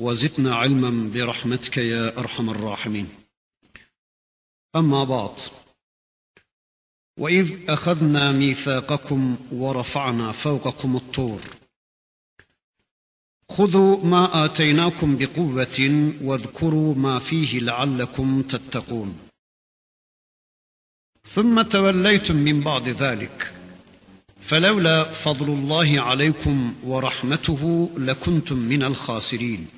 وزدنا علما برحمتك يا أرحم الراحمين. أما بعد وإذ أخذنا ميثاقكم ورفعنا فوقكم الطور خذوا ما آتيناكم بقوة واذكروا ما فيه لعلكم تتقون. ثم توليتم من بعد ذلك فلولا فضل الله عليكم ورحمته لكنتم من الخاسرين.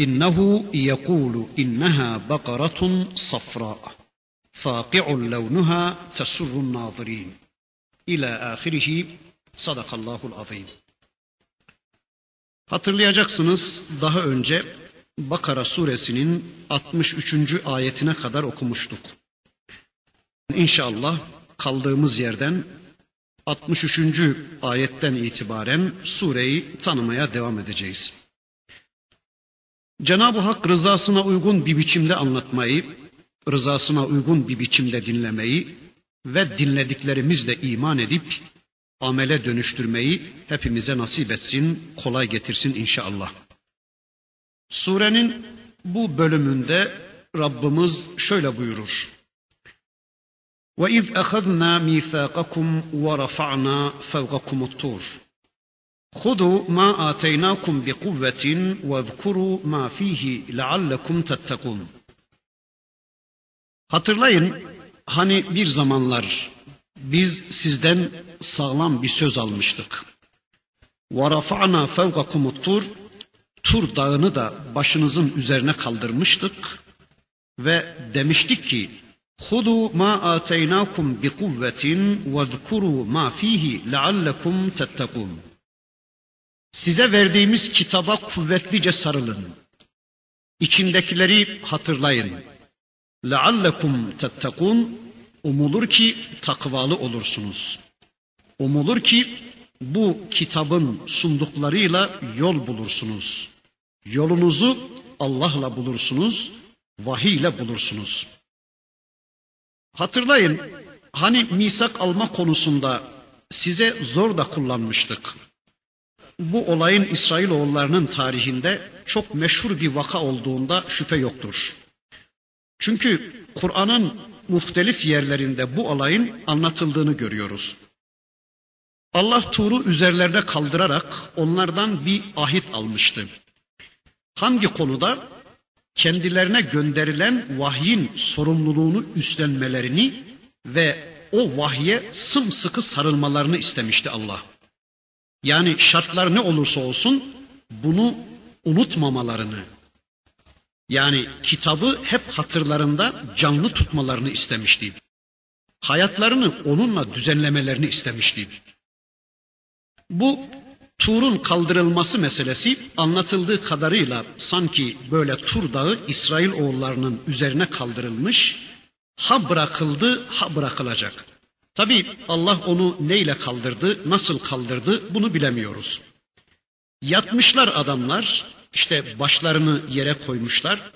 إنه يقول إنها بقرة صفراء فاقع لونها تسر الناظرين إلى آخره صدق الله العظيم Hatırlayacaksınız daha önce Bakara suresinin 63. ayetine kadar okumuştuk. İnşallah kaldığımız yerden 63. ayetten itibaren sureyi tanımaya devam edeceğiz. Cenab-ı Hak rızasına uygun bir biçimde anlatmayı, rızasına uygun bir biçimde dinlemeyi ve dinlediklerimizle iman edip amele dönüştürmeyi hepimize nasip etsin, kolay getirsin inşallah. Surenin bu bölümünde Rabbimiz şöyle buyurur. وَإِذْ أَخَذْنَا مِيثَاقَكُمْ وَرَفَعْنَا فَوْقَكُمُ الطُّورِ خذوا ما آتيناكم بقوة واذكروا ما فيه لعلكم تتقون Hatırlayın hani bir zamanlar biz sizden sağlam bir söz almıştık. وَرَفَعْنَا فَوْقَكُمُ الطُّورِ Tur dağını da başınızın üzerine kaldırmıştık ve demiştik ki خُذُوا مَا آتَيْنَاكُمْ بِقُوَّةٍ وَاذْكُرُوا مَا ف۪يهِ لَعَلَّكُمْ تَتَّقُونَ Size verdiğimiz kitaba kuvvetlice sarılın. İçindekileri hatırlayın. لَعَلَّكُمْ تَتَّقُونَ Umulur ki takvalı olursunuz. Umulur ki bu kitabın sunduklarıyla yol bulursunuz. Yolunuzu Allah'la bulursunuz, vahiy ile bulursunuz. Hatırlayın, hani misak alma konusunda size zor da kullanmıştık. Bu olayın İsrailoğullarının tarihinde çok meşhur bir vaka olduğunda şüphe yoktur. Çünkü Kur'an'ın muhtelif yerlerinde bu olayın anlatıldığını görüyoruz. Allah Tur'u üzerlerine kaldırarak onlardan bir ahit almıştı. Hangi konuda? Kendilerine gönderilen vahyin sorumluluğunu üstlenmelerini ve o vahye sımsıkı sarılmalarını istemişti Allah. Yani şartlar ne olursa olsun bunu unutmamalarını, yani kitabı hep hatırlarında canlı tutmalarını istemişti. Hayatlarını onunla düzenlemelerini istemişti. Bu Tur'un kaldırılması meselesi anlatıldığı kadarıyla sanki böyle Tur dağı İsrail oğullarının üzerine kaldırılmış, ha bırakıldı, ha bırakılacak. Tabi Allah onu neyle kaldırdı, nasıl kaldırdı bunu bilemiyoruz. Yatmışlar adamlar, işte başlarını yere koymuşlar.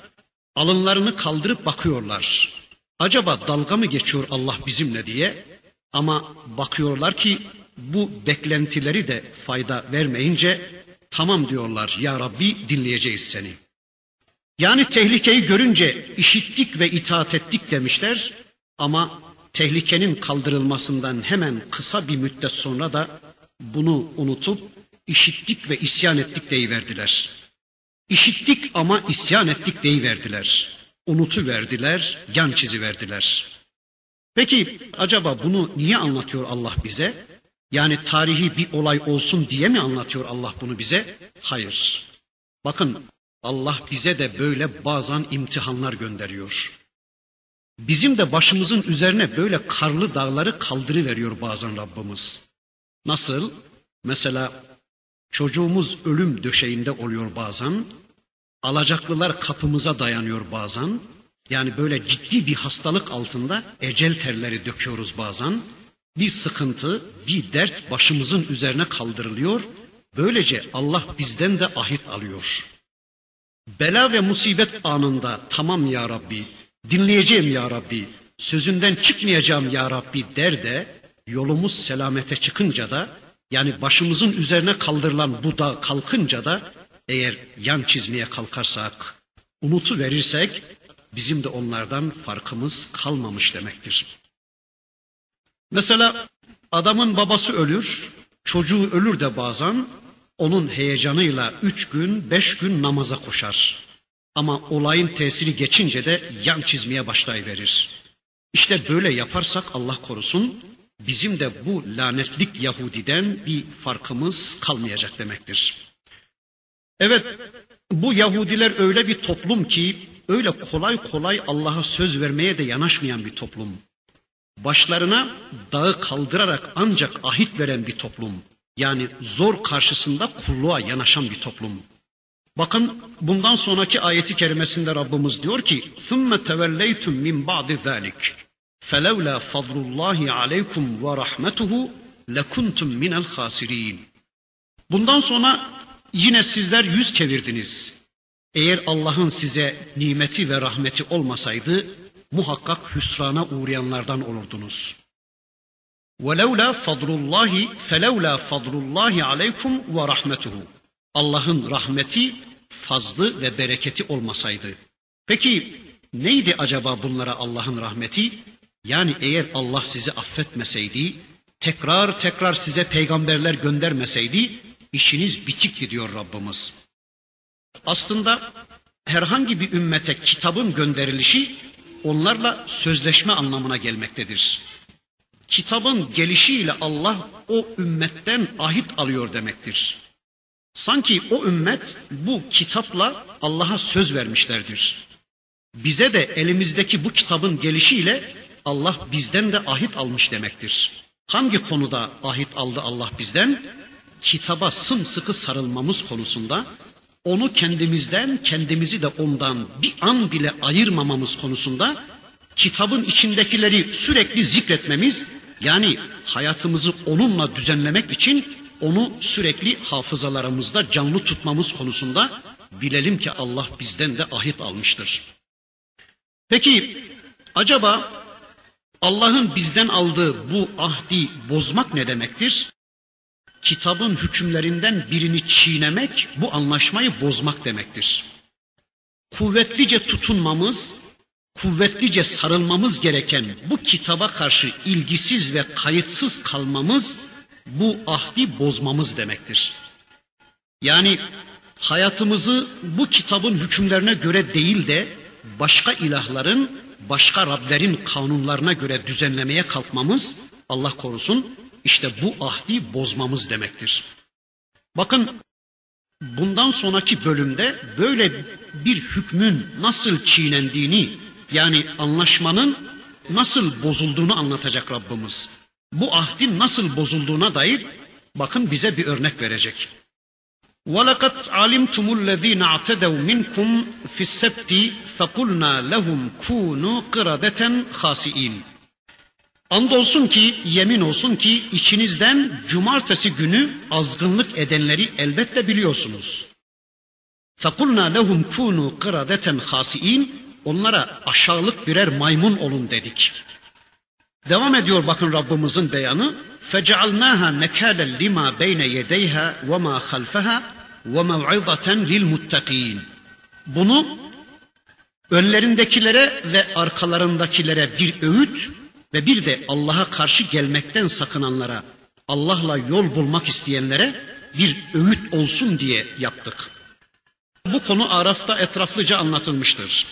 Alınlarını kaldırıp bakıyorlar. Acaba dalga mı geçiyor Allah bizimle diye? Ama bakıyorlar ki bu beklentileri de fayda vermeyince tamam diyorlar ya Rabbi dinleyeceğiz seni. Yani tehlikeyi görünce işittik ve itaat ettik demişler ama tehlikenin kaldırılmasından hemen kısa bir müddet sonra da bunu unutup işittik ve isyan ettik deyiverdiler. İşittik ama isyan ettik deyiverdiler. Unutu verdiler, yan çizi verdiler. Peki acaba bunu niye anlatıyor Allah bize? Yani tarihi bir olay olsun diye mi anlatıyor Allah bunu bize? Hayır. Bakın Allah bize de böyle bazen imtihanlar gönderiyor. Bizim de başımızın üzerine böyle karlı dağları kaldırıveriyor bazen Rabbimiz. Nasıl? Mesela çocuğumuz ölüm döşeğinde oluyor bazen. Alacaklılar kapımıza dayanıyor bazen. Yani böyle ciddi bir hastalık altında ecel terleri döküyoruz bazen. Bir sıkıntı, bir dert başımızın üzerine kaldırılıyor. Böylece Allah bizden de ahit alıyor. Bela ve musibet anında tamam ya Rabbi, dinleyeceğim ya Rabbi, sözünden çıkmayacağım ya Rabbi der de yolumuz selamete çıkınca da yani başımızın üzerine kaldırılan bu dağ kalkınca da eğer yan çizmeye kalkarsak, unutu verirsek bizim de onlardan farkımız kalmamış demektir. Mesela adamın babası ölür, çocuğu ölür de bazen onun heyecanıyla üç gün, beş gün namaza koşar. Ama olayın tesiri geçince de yan çizmeye başlayıverir. İşte böyle yaparsak Allah korusun bizim de bu lanetlik Yahudiden bir farkımız kalmayacak demektir. Evet bu Yahudiler öyle bir toplum ki öyle kolay kolay Allah'a söz vermeye de yanaşmayan bir toplum. Başlarına dağı kaldırarak ancak ahit veren bir toplum. Yani zor karşısında kulluğa yanaşan bir toplum. Bakın bundan sonraki ayeti kerimesinde Rabbimiz diyor ki ثُمَّ تَوَلَّيْتُمْ مِنْ بَعْدِ ذَٰلِكِ فَلَوْلَا فَضْلُ اللّٰهِ عَلَيْكُمْ وَرَحْمَتُهُ لَكُنْتُمْ مِنَ الْخَاسِرِينَ Bundan sonra yine sizler yüz çevirdiniz. Eğer Allah'ın size nimeti ve rahmeti olmasaydı muhakkak hüsrana uğrayanlardan olurdunuz. وَلَوْلَا فَضْلُ اللّٰهِ فَلَوْلَا فَضْلُ اللّٰهِ عَلَيْكُمْ وَرَحْمَتُهُ Allah'ın rahmeti, fazlı ve bereketi olmasaydı. Peki neydi acaba bunlara Allah'ın rahmeti? Yani eğer Allah sizi affetmeseydi, tekrar tekrar size peygamberler göndermeseydi, işiniz bitik gidiyor Rabbimiz. Aslında herhangi bir ümmete kitabın gönderilişi onlarla sözleşme anlamına gelmektedir. Kitabın gelişiyle Allah o ümmetten ahit alıyor demektir. Sanki o ümmet bu kitapla Allah'a söz vermişlerdir. Bize de elimizdeki bu kitabın gelişiyle Allah bizden de ahit almış demektir. Hangi konuda ahit aldı Allah bizden? Kitaba sımsıkı sarılmamız konusunda, onu kendimizden, kendimizi de ondan bir an bile ayırmamamız konusunda, kitabın içindekileri sürekli zikretmemiz, yani hayatımızı onunla düzenlemek için onu sürekli hafızalarımızda canlı tutmamız konusunda bilelim ki Allah bizden de ahit almıştır. Peki acaba Allah'ın bizden aldığı bu ahdi bozmak ne demektir? Kitabın hükümlerinden birini çiğnemek bu anlaşmayı bozmak demektir. Kuvvetlice tutunmamız, kuvvetlice sarılmamız gereken bu kitaba karşı ilgisiz ve kayıtsız kalmamız bu ahdi bozmamız demektir. Yani hayatımızı bu kitabın hükümlerine göre değil de başka ilahların, başka Rablerin kanunlarına göre düzenlemeye kalkmamız Allah korusun işte bu ahdi bozmamız demektir. Bakın bundan sonraki bölümde böyle bir hükmün nasıl çiğnendiğini yani anlaşmanın nasıl bozulduğunu anlatacak Rabbimiz Bu ahdin nasıl bozulduğuna dair bakın bize bir örnek verecek. وَلَقَدْ عَلِمْتُمُ الَّذ۪ينَ اَعْتَدَوْا مِنْكُمْ فِي السَّبْتِ فَقُلْنَا لَهُمْ كُونُوا قِرَدَةً خَاسِئِينَ Andolsun ki, yemin olsun ki içinizden cumartesi günü azgınlık edenleri elbette biliyorsunuz. فَقُلْنَا لَهُمْ كُونُوا قِرَدَةً خَاسِئِينَ Onlara aşağılık birer maymun olun dedik. Devam ediyor bakın Rabbimizin beyanı. فَجَعَلْنَاهَا نَكَالًا لِمَا بَيْنَ يَدَيْهَا وَمَا خَلْفَهَا وَمَوْعِظَةً لِلْمُتَّقِينَ Bunu önlerindekilere ve arkalarındakilere bir öğüt ve bir de Allah'a karşı gelmekten sakınanlara, Allah'la yol bulmak isteyenlere bir öğüt olsun diye yaptık. Bu konu Araf'ta etraflıca anlatılmıştır.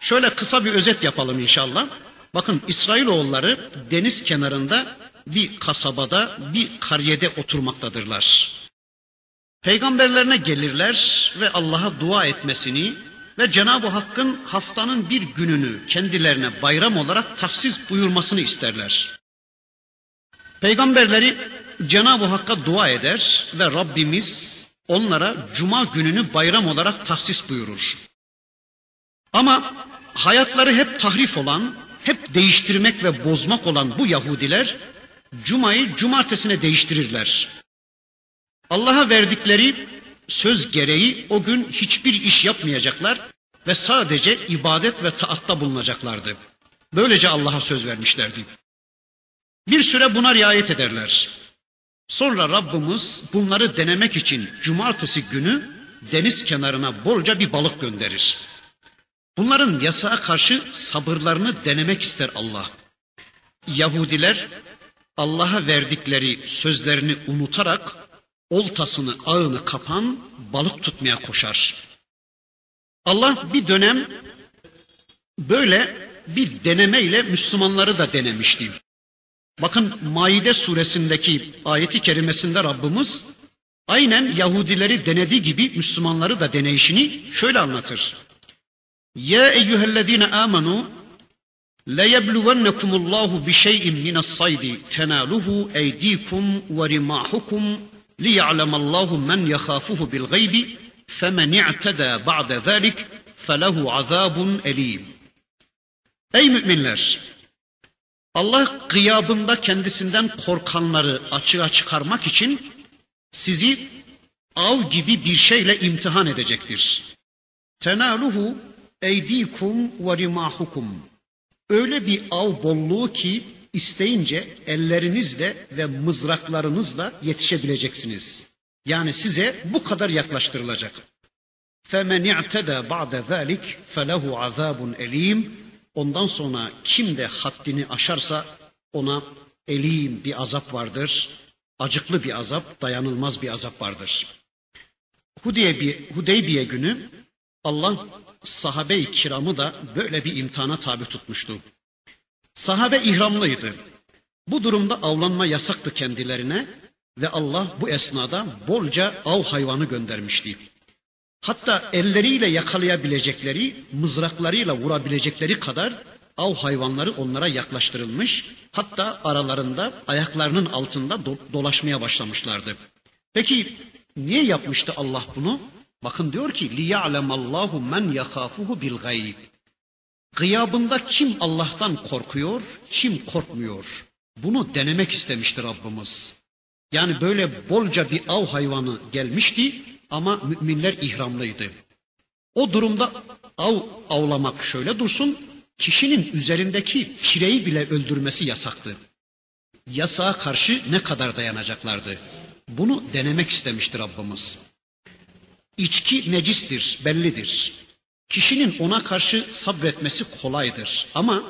Şöyle kısa bir özet yapalım inşallah. Bakın İsrailoğulları deniz kenarında bir kasabada, bir karyede oturmaktadırlar. Peygamberlerine gelirler ve Allah'a dua etmesini ve Cenab-ı Hakk'ın haftanın bir gününü kendilerine bayram olarak tahsis buyurmasını isterler. Peygamberleri Cenab-ı Hakk'a dua eder ve Rabbimiz onlara cuma gününü bayram olarak tahsis buyurur. Ama hayatları hep tahrif olan, hep değiştirmek ve bozmak olan bu Yahudiler cumayı cumartesine değiştirirler. Allah'a verdikleri söz gereği o gün hiçbir iş yapmayacaklar ve sadece ibadet ve taatta bulunacaklardı. Böylece Allah'a söz vermişlerdi. Bir süre buna riayet ederler. Sonra Rabbimiz bunları denemek için cumartesi günü deniz kenarına bolca bir balık gönderir. Bunların yasağa karşı sabırlarını denemek ister Allah. Yahudiler Allah'a verdikleri sözlerini unutarak oltasını, ağını kapan balık tutmaya koşar. Allah bir dönem böyle bir denemeyle Müslümanları da denemişti. Bakın Maide suresindeki ayeti kerimesinde Rabbimiz aynen Yahudileri denediği gibi Müslümanları da deneyişini şöyle anlatır. Ya eyyühellezine amenu لَيَبْلُوَنَّكُمُ اللّٰهُ بِشَيْءٍ مِنَ الصَّيْدِ تَنَالُهُ اَيْد۪يكُمْ وَرِمَاحُكُمْ لِيَعْلَمَ اللّٰهُ مَنْ يَخَافُهُ بِالْغَيْبِ فَمَنْ اِعْتَدَى بَعْدَ ذَٰلِكَ فَلَهُ عَذَابٌ اَل۪يمٌ Ey müminler! Allah gıyabında kendisinden korkanları açığa çıkarmak için sizi av gibi bir şeyle imtihan edecektir. Tenaluhu eydikum ve rimahukum. Öyle bir av bolluğu ki isteyince ellerinizle ve mızraklarınızla yetişebileceksiniz. Yani size bu kadar yaklaştırılacak. فَمَنْ اِعْتَدَى بَعْدَ ذَٰلِكَ فَلَهُ عَذَابٌ اَل۪يمٌ Ondan sonra kim de haddini aşarsa ona elim bir azap vardır. Acıklı bir azap, dayanılmaz bir azap vardır. Hudeybiye, Hudeybiye günü Allah sahabe-i kiramı da böyle bir imtihana tabi tutmuştu. Sahabe ihramlıydı. Bu durumda avlanma yasaktı kendilerine ve Allah bu esnada bolca av hayvanı göndermişti. Hatta elleriyle yakalayabilecekleri, mızraklarıyla vurabilecekleri kadar av hayvanları onlara yaklaştırılmış. Hatta aralarında ayaklarının altında do- dolaşmaya başlamışlardı. Peki niye yapmıştı Allah bunu? Bakın diyor ki liya'lemallahu men yakhafuhu bil gayb. Gıyabında kim Allah'tan korkuyor, kim korkmuyor? Bunu denemek istemiştir Rabbimiz. Yani böyle bolca bir av hayvanı gelmişti ama müminler ihramlıydı. O durumda av avlamak şöyle dursun, kişinin üzerindeki pireyi bile öldürmesi yasaktı. Yasağa karşı ne kadar dayanacaklardı? Bunu denemek istemiştir Rabbimiz. İçki necistir, bellidir. Kişinin ona karşı sabretmesi kolaydır. Ama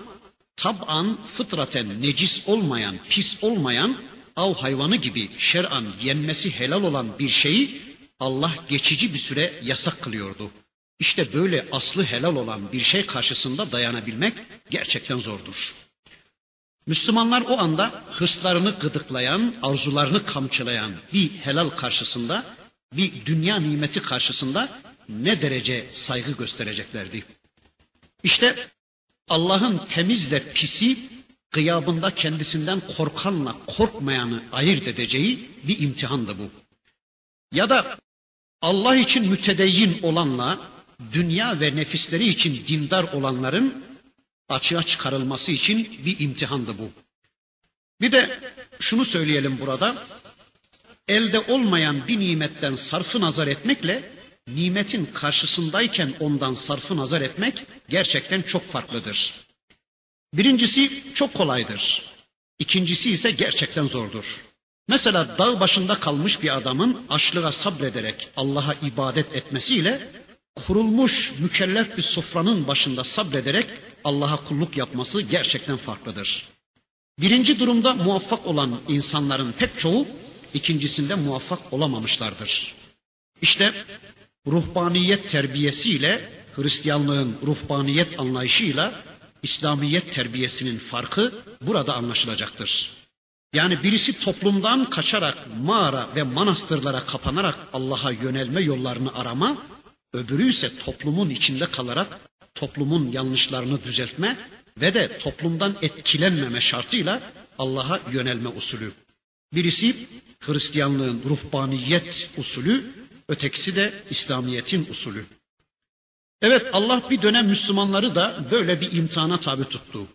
tab'an, fıtraten necis olmayan, pis olmayan av hayvanı gibi şer'an yenmesi helal olan bir şeyi Allah geçici bir süre yasak kılıyordu. İşte böyle aslı helal olan bir şey karşısında dayanabilmek gerçekten zordur. Müslümanlar o anda hırslarını gıdıklayan, arzularını kamçılayan bir helal karşısında, bir dünya nimeti karşısında ne derece saygı göstereceklerdi. İşte Allah'ın temizle pisi gıyabında kendisinden korkanla korkmayanı ayırt edeceği bir imtihandı bu. Ya da Allah için mütedeyyin olanla dünya ve nefisleri için dindar olanların açığa çıkarılması için bir imtihandı bu. Bir de şunu söyleyelim burada. Elde olmayan bir nimetten sarfı nazar etmekle nimetin karşısındayken ondan sarfı nazar etmek gerçekten çok farklıdır. Birincisi çok kolaydır. İkincisi ise gerçekten zordur. Mesela dağ başında kalmış bir adamın açlığa sabrederek Allah'a ibadet etmesiyle kurulmuş mükellef bir sofranın başında sabrederek Allah'a kulluk yapması gerçekten farklıdır. Birinci durumda muvaffak olan insanların pek çoğu ikincisinde muvaffak olamamışlardır. İşte ruhbaniyet terbiyesiyle Hristiyanlığın ruhbaniyet anlayışıyla İslamiyet terbiyesinin farkı burada anlaşılacaktır. Yani birisi toplumdan kaçarak mağara ve manastırlara kapanarak Allah'a yönelme yollarını arama, öbürü ise toplumun içinde kalarak toplumun yanlışlarını düzeltme ve de toplumdan etkilenmeme şartıyla Allah'a yönelme usulü. Birisi Hristiyanlığın ruhbaniyet usulü, ötekisi de İslamiyet'in usulü. Evet Allah bir dönem Müslümanları da böyle bir imtihana tabi tuttu.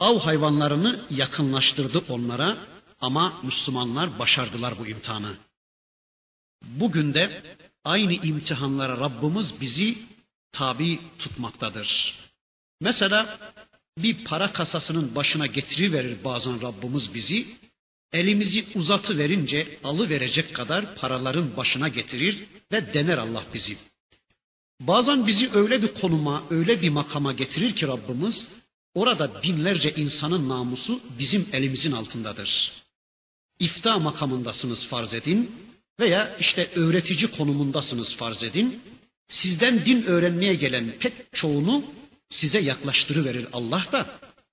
Av hayvanlarını yakınlaştırdı onlara ama Müslümanlar başardılar bu imtihanı. Bugün de aynı imtihanlara Rabbimiz bizi tabi tutmaktadır. Mesela bir para kasasının başına getiriverir bazen Rabbimiz bizi. Elimizi uzatı verince alı verecek kadar paraların başına getirir ve dener Allah bizi. Bazen bizi öyle bir konuma, öyle bir makama getirir ki Rabbimiz, orada binlerce insanın namusu bizim elimizin altındadır. İfta makamındasınız farz edin veya işte öğretici konumundasınız farz edin. Sizden din öğrenmeye gelen pek çoğunu size yaklaştırıverir Allah da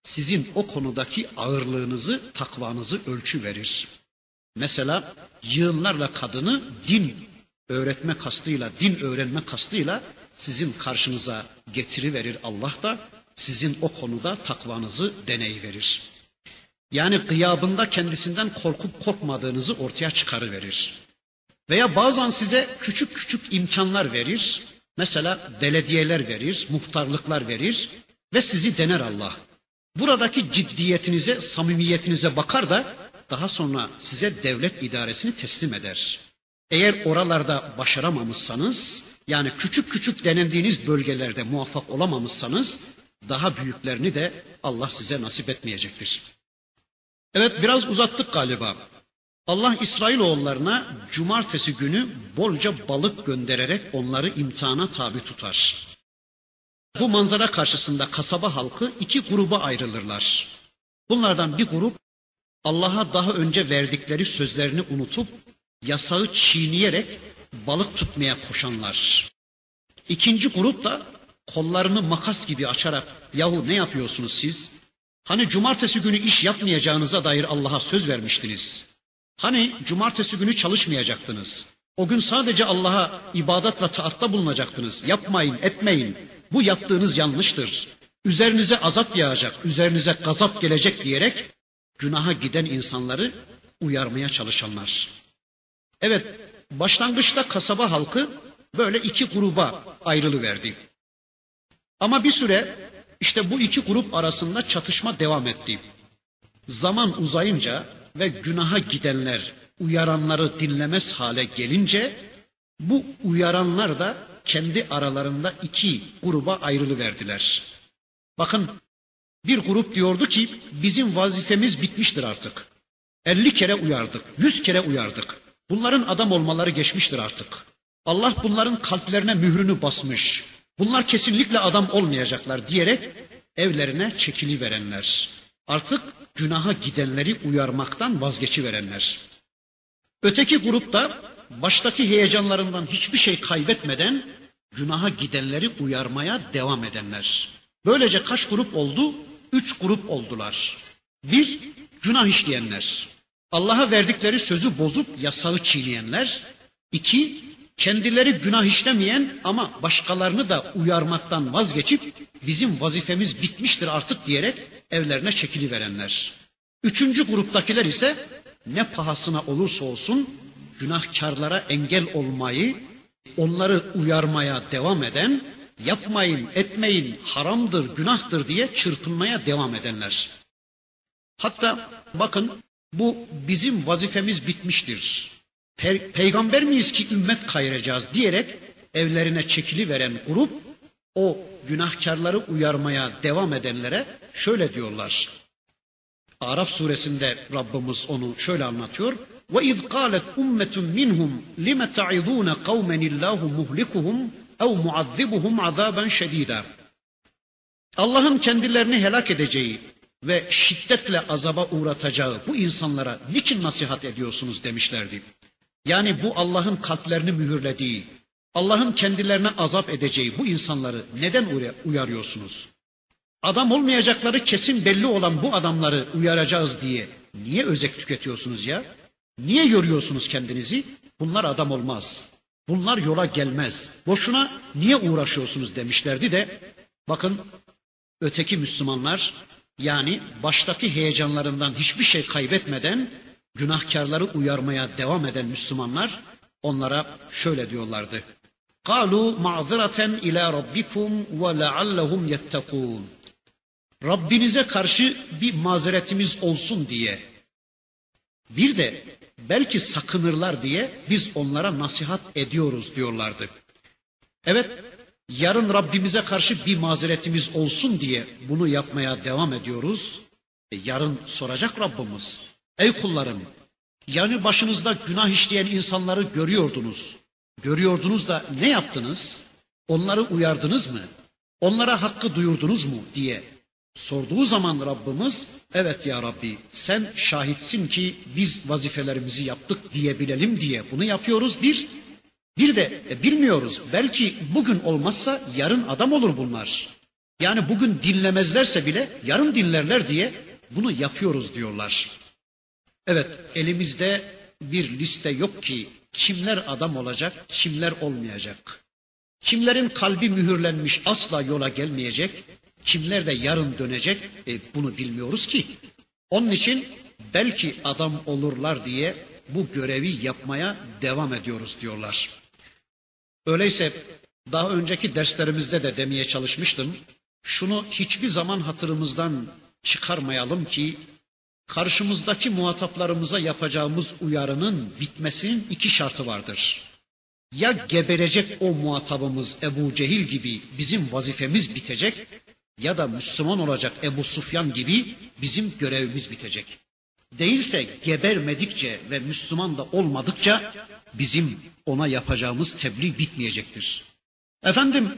sizin o konudaki ağırlığınızı, takvanızı ölçü verir. Mesela yığınlarla kadını din öğretme kastıyla, din öğrenme kastıyla sizin karşınıza getiriverir Allah da sizin o konuda takvanızı deney verir. Yani gıyabında kendisinden korkup korkmadığınızı ortaya çıkarıverir. Veya bazen size küçük küçük imkanlar verir. Mesela belediyeler verir, muhtarlıklar verir ve sizi dener Allah. Buradaki ciddiyetinize, samimiyetinize bakar da daha sonra size devlet idaresini teslim eder. Eğer oralarda başaramamışsanız, yani küçük küçük denendiğiniz bölgelerde muvaffak olamamışsanız, daha büyüklerini de Allah size nasip etmeyecektir. Evet biraz uzattık galiba. Allah İsrailoğullarına cumartesi günü bolca balık göndererek onları imtihana tabi tutar. Bu manzara karşısında kasaba halkı iki gruba ayrılırlar. Bunlardan bir grup Allah'a daha önce verdikleri sözlerini unutup yasağı çiğneyerek balık tutmaya koşanlar. İkinci grup da kollarını makas gibi açarak yahu ne yapıyorsunuz siz? Hani cumartesi günü iş yapmayacağınıza dair Allah'a söz vermiştiniz. Hani cumartesi günü çalışmayacaktınız. O gün sadece Allah'a ibadet ve taatta bulunacaktınız. Yapmayın, etmeyin. Bu yaptığınız yanlıştır. Üzerinize azap yağacak, üzerinize gazap gelecek diyerek günaha giden insanları uyarmaya çalışanlar. Evet, başlangıçta kasaba halkı böyle iki gruba ayrılıverdi. Ama bir süre işte bu iki grup arasında çatışma devam etti. Zaman uzayınca ve günaha gidenler uyaranları dinlemez hale gelince bu uyaranlar da kendi aralarında iki gruba ayrılıverdiler. Bakın bir grup diyordu ki bizim vazifemiz bitmiştir artık. 50 kere uyardık, 100 kere uyardık. Bunların adam olmaları geçmiştir artık. Allah bunların kalplerine mührünü basmış. Bunlar kesinlikle adam olmayacaklar diyerek evlerine çekili verenler. Artık günaha gidenleri uyarmaktan vazgeçiverenler. Öteki grupta baştaki heyecanlarından hiçbir şey kaybetmeden günaha gidenleri uyarmaya devam edenler. Böylece kaç grup oldu? Üç grup oldular. Bir, günah işleyenler. Allah'a verdikleri sözü bozup yasağı çiğneyenler. İki, kendileri günah işlemeyen ama başkalarını da uyarmaktan vazgeçip bizim vazifemiz bitmiştir artık diyerek evlerine çekili verenler. Üçüncü gruptakiler ise ne pahasına olursa olsun günahkarlara engel olmayı, onları uyarmaya devam eden, yapmayın, etmeyin, haramdır, günahtır diye çırpınmaya devam edenler. Hatta bakın bu bizim vazifemiz bitmiştir. Pe- peygamber miyiz ki ümmet kayıracağız diyerek evlerine çekili veren grup o günahkarları uyarmaya devam edenlere şöyle diyorlar. Araf suresinde Rabbimiz onu şöyle anlatıyor. İz qalet ummetun minhum lime ta'izun kavmen illahu muhlikuhum ev muazzibuhum azaben şedida. Allah'ın kendilerini helak edeceği ve şiddetle azaba uğratacağı bu insanlara niçin nasihat ediyorsunuz demişlerdi. Yani bu Allah'ın kalplerini mühürlediği, Allah'ın kendilerine azap edeceği bu insanları neden uyarıyorsunuz? Adam olmayacakları kesin belli olan bu adamları uyaracağız diye niye özek tüketiyorsunuz ya? Niye yoruyorsunuz kendinizi? Bunlar adam olmaz. Bunlar yola gelmez. Boşuna niye uğraşıyorsunuz demişlerdi de bakın öteki Müslümanlar yani baştaki heyecanlarından hiçbir şey kaybetmeden günahkarları uyarmaya devam eden Müslümanlar onlara şöyle diyorlardı. قالوا معذرة إلى ربكم ولعلهم يتقون Rabbinize karşı bir mazeretimiz olsun diye bir de belki sakınırlar diye biz onlara nasihat ediyoruz diyorlardı. Evet yarın Rabbimize karşı bir mazeretimiz olsun diye bunu yapmaya devam ediyoruz. E, yarın soracak Rabbimiz. Ey kullarım yani başınızda günah işleyen insanları görüyordunuz. Görüyordunuz da ne yaptınız? Onları uyardınız mı? Onlara hakkı duyurdunuz mu diye sorduğu zaman Rabbimiz evet ya Rabbi sen şahitsin ki biz vazifelerimizi yaptık diyebilelim diye bunu yapıyoruz bir. Bir de e, bilmiyoruz belki bugün olmazsa yarın adam olur bunlar. Yani bugün dinlemezlerse bile yarın dinlerler diye bunu yapıyoruz diyorlar. Evet elimizde bir liste yok ki kimler adam olacak, kimler olmayacak. Kimlerin kalbi mühürlenmiş asla yola gelmeyecek, kimler de yarın dönecek e, bunu bilmiyoruz ki. Onun için belki adam olurlar diye bu görevi yapmaya devam ediyoruz diyorlar. Öyleyse daha önceki derslerimizde de demeye çalışmıştım. Şunu hiçbir zaman hatırımızdan çıkarmayalım ki karşımızdaki muhataplarımıza yapacağımız uyarının bitmesinin iki şartı vardır. Ya geberecek o muhatabımız Ebu Cehil gibi bizim vazifemiz bitecek ya da Müslüman olacak Ebu Sufyan gibi bizim görevimiz bitecek. Değilse gebermedikçe ve Müslüman da olmadıkça bizim ona yapacağımız tebliğ bitmeyecektir. Efendim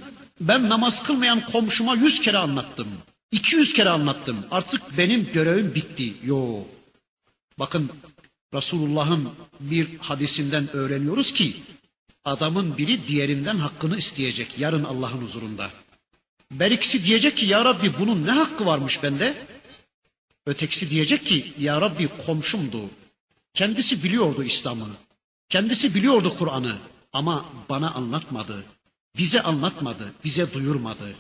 ben namaz kılmayan komşuma yüz kere anlattım. 200 kere anlattım. Artık benim görevim bitti. Yo. Bakın Resulullah'ın bir hadisinden öğreniyoruz ki adamın biri diğerinden hakkını isteyecek yarın Allah'ın huzurunda. Berikisi diyecek ki ya Rabbi bunun ne hakkı varmış bende? Ötekisi diyecek ki ya Rabbi komşumdu. Kendisi biliyordu İslam'ı. Kendisi biliyordu Kur'an'ı ama bana anlatmadı. Bize anlatmadı, bize duyurmadı.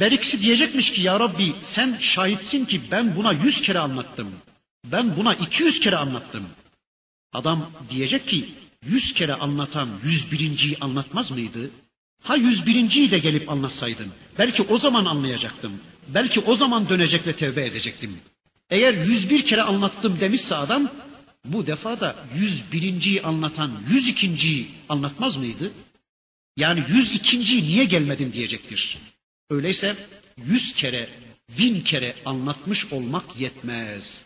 Beriksi diyecekmiş ki ya Rabbi sen şahitsin ki ben buna yüz kere anlattım. Ben buna iki yüz kere anlattım. Adam diyecek ki yüz kere anlatan yüz birinciyi anlatmaz mıydı? Ha yüz birinciyi de gelip anlatsaydın. Belki o zaman anlayacaktım. Belki o zaman dönecek ve tevbe edecektim. Eğer yüz bir kere anlattım demişse adam bu defa da yüz birinciyi anlatan yüz ikinciyi anlatmaz mıydı? Yani yüz ikinciyi niye gelmedim diyecektir. Öyleyse yüz kere, bin kere anlatmış olmak yetmez.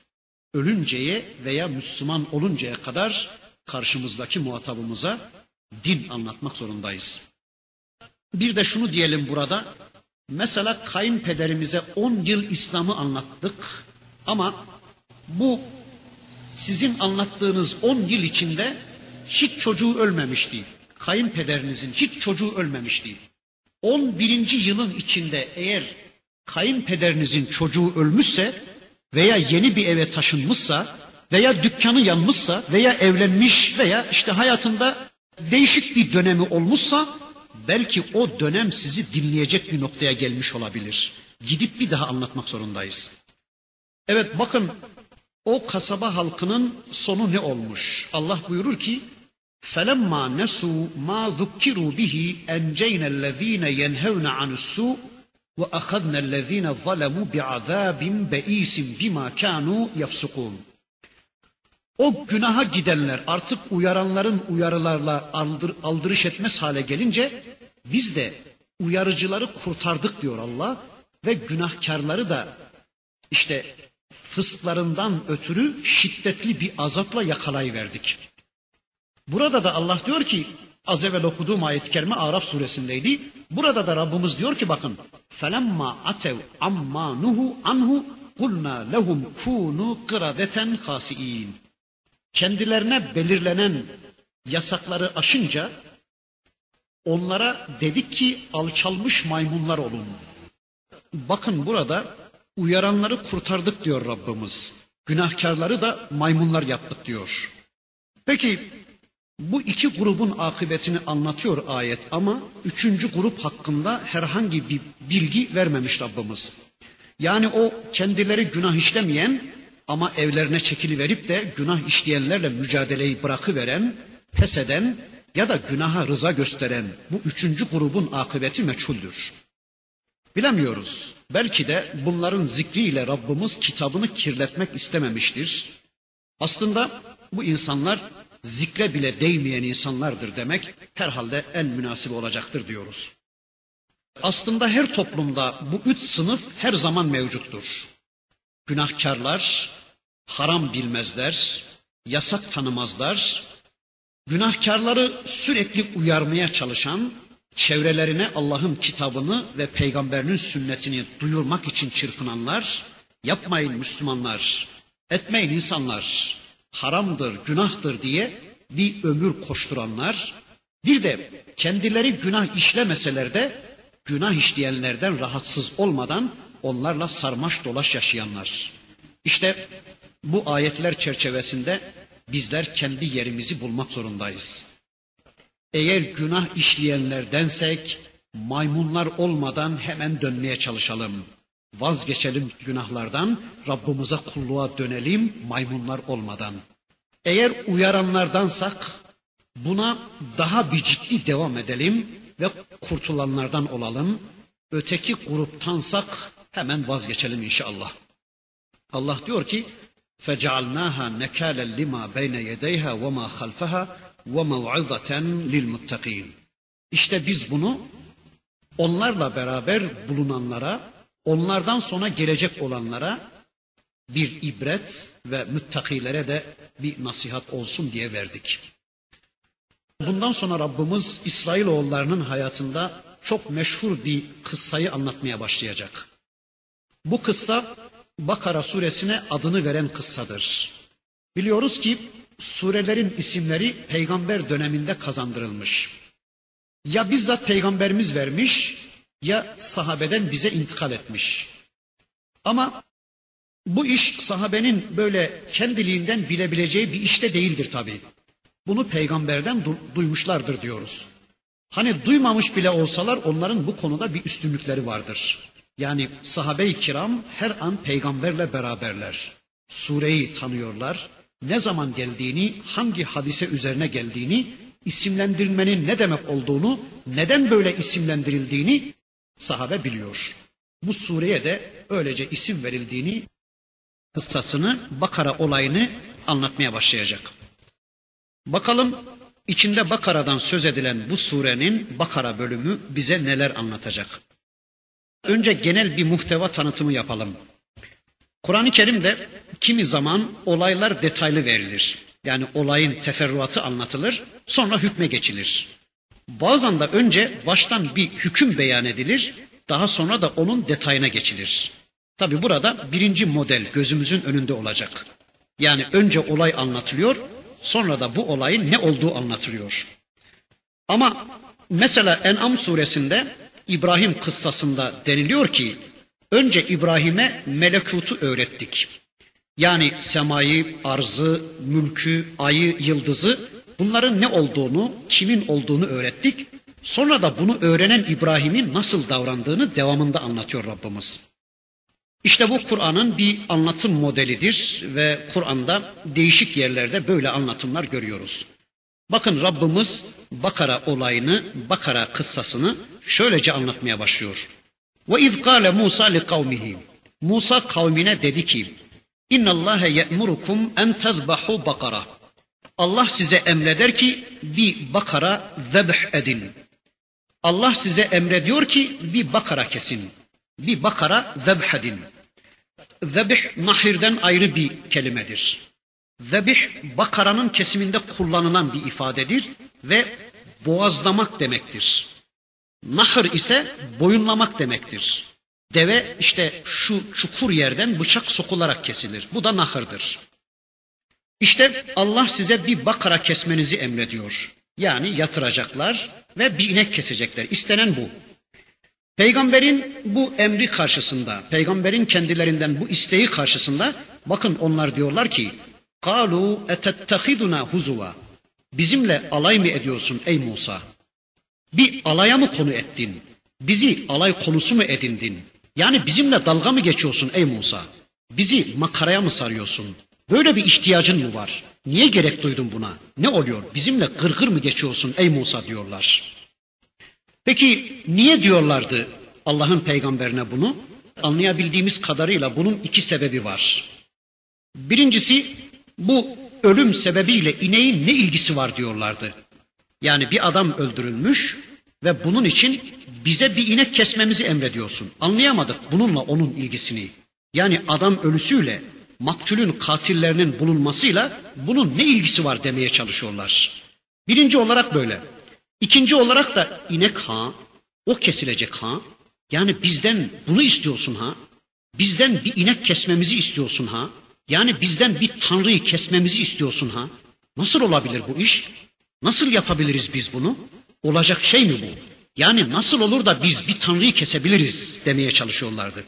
Ölünceye veya Müslüman oluncaya kadar karşımızdaki muhatabımıza din anlatmak zorundayız. Bir de şunu diyelim burada. Mesela kayınpederimize on yıl İslam'ı anlattık ama bu sizin anlattığınız on yıl içinde hiç çocuğu ölmemişti. Kayınpederinizin hiç çocuğu ölmemişti. 11. yılın içinde eğer kayınpederinizin çocuğu ölmüşse veya yeni bir eve taşınmışsa veya dükkanı yanmışsa veya evlenmiş veya işte hayatında değişik bir dönemi olmuşsa belki o dönem sizi dinleyecek bir noktaya gelmiş olabilir. Gidip bir daha anlatmak zorundayız. Evet bakın o kasaba halkının sonu ne olmuş? Allah buyurur ki فَلَمَّا نَسُوا مَا ذُكِّرُوا بِهِ أَنْجَيْنَا الَّذ۪ينَ يَنْهَوْنَ عَنُ السُّوءِ وَأَخَذْنَا الَّذ۪ينَ ظَلَمُوا بِعَذَابٍ بَئِيسٍ بِمَا كَانُوا يَفْسُقُونَ o günaha gidenler artık uyaranların uyarılarla aldır, aldırış etmez hale gelince biz de uyarıcıları kurtardık diyor Allah ve günahkarları da işte fısklarından ötürü şiddetli bir azapla yakalayıverdik. Burada da Allah diyor ki az evvel okuduğum ayet-i kerime Araf suresindeydi. Burada da Rabbimiz diyor ki bakın felemma atev amma nuhu anhu kulna lehum kunu kıradeten hasiin. Kendilerine belirlenen yasakları aşınca onlara dedik ki alçalmış maymunlar olun. Bakın burada uyaranları kurtardık diyor Rabbimiz. Günahkarları da maymunlar yaptık diyor. Peki bu iki grubun akıbetini anlatıyor ayet ama üçüncü grup hakkında herhangi bir bilgi vermemiş Rabbimiz. Yani o kendileri günah işlemeyen ama evlerine çekiliverip de günah işleyenlerle mücadeleyi bırakıveren, pes eden ya da günaha rıza gösteren bu üçüncü grubun akıbeti meçhuldür. Bilemiyoruz. Belki de bunların zikriyle Rabbimiz kitabını kirletmek istememiştir. Aslında bu insanlar zikre bile değmeyen insanlardır demek herhalde en münasip olacaktır diyoruz. Aslında her toplumda bu üç sınıf her zaman mevcuttur. Günahkarlar, haram bilmezler, yasak tanımazlar, günahkarları sürekli uyarmaya çalışan, çevrelerine Allah'ın kitabını ve peygamberinin sünnetini duyurmak için çırpınanlar, yapmayın Müslümanlar, etmeyin insanlar, haramdır, günahtır diye bir ömür koşturanlar, bir de kendileri günah işlemeseler de günah işleyenlerden rahatsız olmadan onlarla sarmaş dolaş yaşayanlar. İşte bu ayetler çerçevesinde bizler kendi yerimizi bulmak zorundayız. Eğer günah işleyenlerdensek maymunlar olmadan hemen dönmeye çalışalım. Vazgeçelim günahlardan, Rabbimize kulluğa dönelim maymunlar olmadan. Eğer uyaranlardansak buna daha bir ciddi devam edelim ve kurtulanlardan olalım. Öteki gruptansak hemen vazgeçelim inşallah. Allah diyor ki فَجَعَلْنَاهَا نَكَالًا لِمَا بَيْنَ يَدَيْهَا وَمَا خَلْفَهَا وَمَوْعِظَةً لِلْمُتَّقِينَ İşte biz bunu onlarla beraber bulunanlara, onlardan sonra gelecek olanlara bir ibret ve müttakilere de bir nasihat olsun diye verdik. Bundan sonra Rabbimiz İsrailoğullarının hayatında çok meşhur bir kıssayı anlatmaya başlayacak. Bu kıssa Bakara suresine adını veren kıssadır. Biliyoruz ki surelerin isimleri peygamber döneminde kazandırılmış. Ya bizzat peygamberimiz vermiş ya sahabeden bize intikal etmiş. Ama bu iş sahabenin böyle kendiliğinden bilebileceği bir işte değildir tabi. Bunu peygamberden du- duymuşlardır diyoruz. Hani duymamış bile olsalar onların bu konuda bir üstünlükleri vardır. Yani sahabe-i kiram her an peygamberle beraberler. Sureyi tanıyorlar. Ne zaman geldiğini, hangi hadise üzerine geldiğini, isimlendirilmenin ne demek olduğunu, neden böyle isimlendirildiğini sahabe biliyor. Bu sureye de öylece isim verildiğini, kıssasını, Bakara olayını anlatmaya başlayacak. Bakalım içinde Bakara'dan söz edilen bu surenin Bakara bölümü bize neler anlatacak? Önce genel bir muhteva tanıtımı yapalım. Kur'an-ı Kerim'de kimi zaman olaylar detaylı verilir. Yani olayın teferruatı anlatılır, sonra hükme geçilir. Bazen de önce baştan bir hüküm beyan edilir, daha sonra da onun detayına geçilir. Tabi burada birinci model gözümüzün önünde olacak. Yani önce olay anlatılıyor, sonra da bu olayın ne olduğu anlatılıyor. Ama mesela En'am suresinde İbrahim kıssasında deniliyor ki önce İbrahim'e melekutu öğrettik. Yani semayı, arzı, mülkü, ayı, yıldızı bunların ne olduğunu, kimin olduğunu öğrettik. Sonra da bunu öğrenen İbrahim'in nasıl davrandığını devamında anlatıyor Rabbimiz. İşte bu Kur'an'ın bir anlatım modelidir ve Kur'an'da değişik yerlerde böyle anlatımlar görüyoruz. Bakın Rabbimiz Bakara olayını, Bakara kıssasını şöylece anlatmaya başlıyor. Ve iz kâle Musa li kavmihi. Musa kavmine dedi ki: İnna Allah ye'murukum en tezbahu bakara. Allah size emreder ki bir bakara zebh edin. Allah size emrediyor ki bir bakara kesin. Bir bakara zebhedin. Zebih nahirden ayrı bir kelimedir. Zebih bakaranın kesiminde kullanılan bir ifadedir ve boğazlamak demektir. Nahır ise boyunlamak demektir. Deve işte şu çukur yerden bıçak sokularak kesilir. Bu da nahırdır. İşte Allah size bir bakara kesmenizi emrediyor. Yani yatıracaklar ve bir inek kesecekler. İstenen bu. Peygamberin bu emri karşısında, peygamberin kendilerinden bu isteği karşısında bakın onlar diyorlar ki Kalu etettehiduna huzuva. Bizimle alay mı ediyorsun ey Musa? Bir alaya mı konu ettin? Bizi alay konusu mu edindin? Yani bizimle dalga mı geçiyorsun ey Musa? Bizi makaraya mı sarıyorsun? Böyle bir ihtiyacın mı var? Niye gerek duydun buna? Ne oluyor? Bizimle gırgır mı geçiyorsun ey Musa diyorlar. Peki niye diyorlardı Allah'ın peygamberine bunu? Anlayabildiğimiz kadarıyla bunun iki sebebi var. Birincisi bu ölüm sebebiyle ineğin ne ilgisi var diyorlardı. Yani bir adam öldürülmüş ve bunun için bize bir inek kesmemizi emrediyorsun. Anlayamadık bununla onun ilgisini. Yani adam ölüsüyle maktulün katillerinin bulunmasıyla bunun ne ilgisi var demeye çalışıyorlar. Birinci olarak böyle. İkinci olarak da inek ha, o kesilecek ha. Yani bizden bunu istiyorsun ha. Bizden bir inek kesmemizi istiyorsun ha. Yani bizden bir tanrıyı kesmemizi istiyorsun ha. Nasıl olabilir bu iş? Nasıl yapabiliriz biz bunu? Olacak şey mi bu? Yani nasıl olur da biz bir tanrıyı kesebiliriz demeye çalışıyorlardı.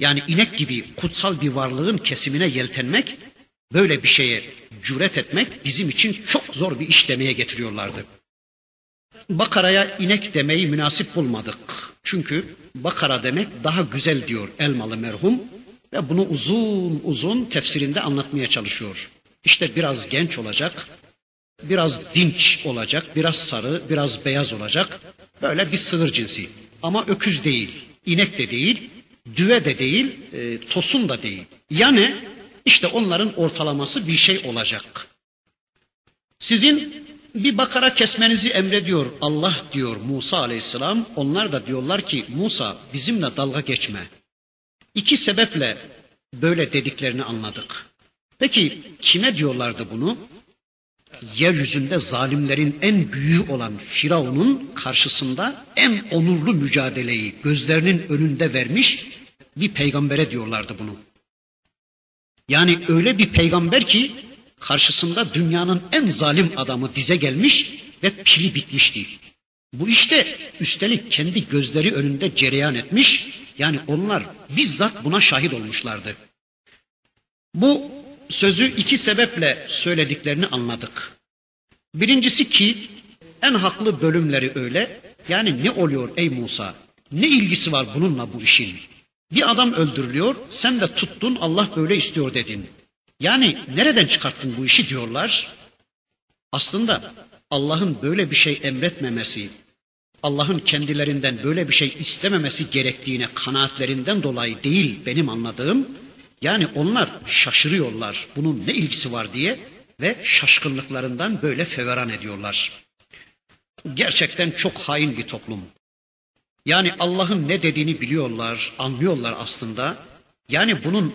Yani inek gibi kutsal bir varlığın kesimine yeltenmek, böyle bir şeye cüret etmek bizim için çok zor bir iş demeye getiriyorlardı. Bakara'ya inek demeyi münasip bulmadık. Çünkü bakara demek daha güzel diyor Elmalı merhum ve bunu uzun uzun tefsirinde anlatmaya çalışıyor. İşte biraz genç olacak, biraz dinç olacak, biraz sarı, biraz beyaz olacak. Böyle bir sığır cinsi. Ama öküz değil, inek de değil, düve de değil, e, tosun da değil. Yani işte onların ortalaması bir şey olacak. Sizin bir bakara kesmenizi emrediyor Allah diyor Musa aleyhisselam. Onlar da diyorlar ki Musa bizimle dalga geçme. İki sebeple böyle dediklerini anladık. Peki kime diyorlardı bunu? Yeryüzünde zalimlerin en büyüğü olan Firavun'un karşısında en onurlu mücadeleyi gözlerinin önünde vermiş bir peygambere diyorlardı bunu. Yani öyle bir peygamber ki karşısında dünyanın en zalim adamı dize gelmiş ve pili bitmişti. Bu işte üstelik kendi gözleri önünde cereyan etmiş. Yani onlar bizzat buna şahit olmuşlardı. Bu sözü iki sebeple söylediklerini anladık. Birincisi ki en haklı bölümleri öyle. Yani ne oluyor ey Musa? Ne ilgisi var bununla bu işin? Bir adam öldürülüyor, sen de tuttun Allah böyle istiyor dedin. Yani nereden çıkarttın bu işi diyorlar. Aslında Allah'ın böyle bir şey emretmemesi, Allah'ın kendilerinden böyle bir şey istememesi gerektiğine kanaatlerinden dolayı değil benim anladığım. Yani onlar şaşırıyorlar bunun ne ilgisi var diye ve şaşkınlıklarından böyle feveran ediyorlar. Gerçekten çok hain bir toplum. Yani Allah'ın ne dediğini biliyorlar, anlıyorlar aslında. Yani bunun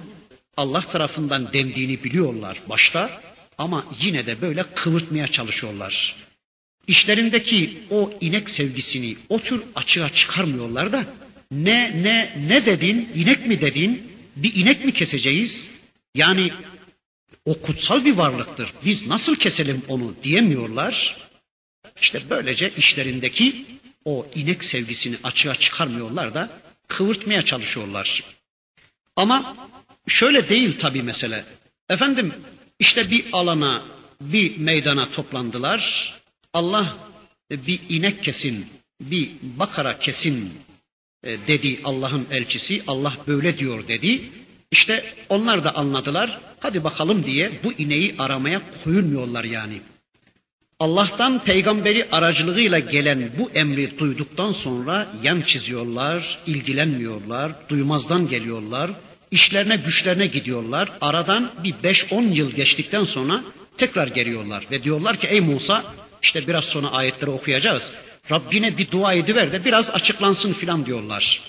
Allah tarafından dendiğini biliyorlar başta ama yine de böyle kıvırtmaya çalışıyorlar. İşlerindeki o inek sevgisini o tür açığa çıkarmıyorlar da ne ne ne dedin inek mi dedin bir inek mi keseceğiz? Yani o kutsal bir varlıktır. Biz nasıl keselim onu diyemiyorlar. İşte böylece işlerindeki o inek sevgisini açığa çıkarmıyorlar da kıvırtmaya çalışıyorlar. Ama şöyle değil tabii mesele. Efendim işte bir alana, bir meydana toplandılar. Allah bir inek kesin, bir bakara kesin e, dedi Allah'ın elçisi. Allah böyle diyor dedi. İşte onlar da anladılar. Hadi bakalım diye bu ineği aramaya koyulmuyorlar yani. Allah'tan peygamberi aracılığıyla gelen bu emri duyduktan sonra yan çiziyorlar, ilgilenmiyorlar, duymazdan geliyorlar, işlerine güçlerine gidiyorlar. Aradan bir 5-10 yıl geçtikten sonra tekrar geliyorlar ve diyorlar ki ey Musa işte biraz sonra ayetleri okuyacağız. Rabbine bir dua ediver de biraz açıklansın filan diyorlar.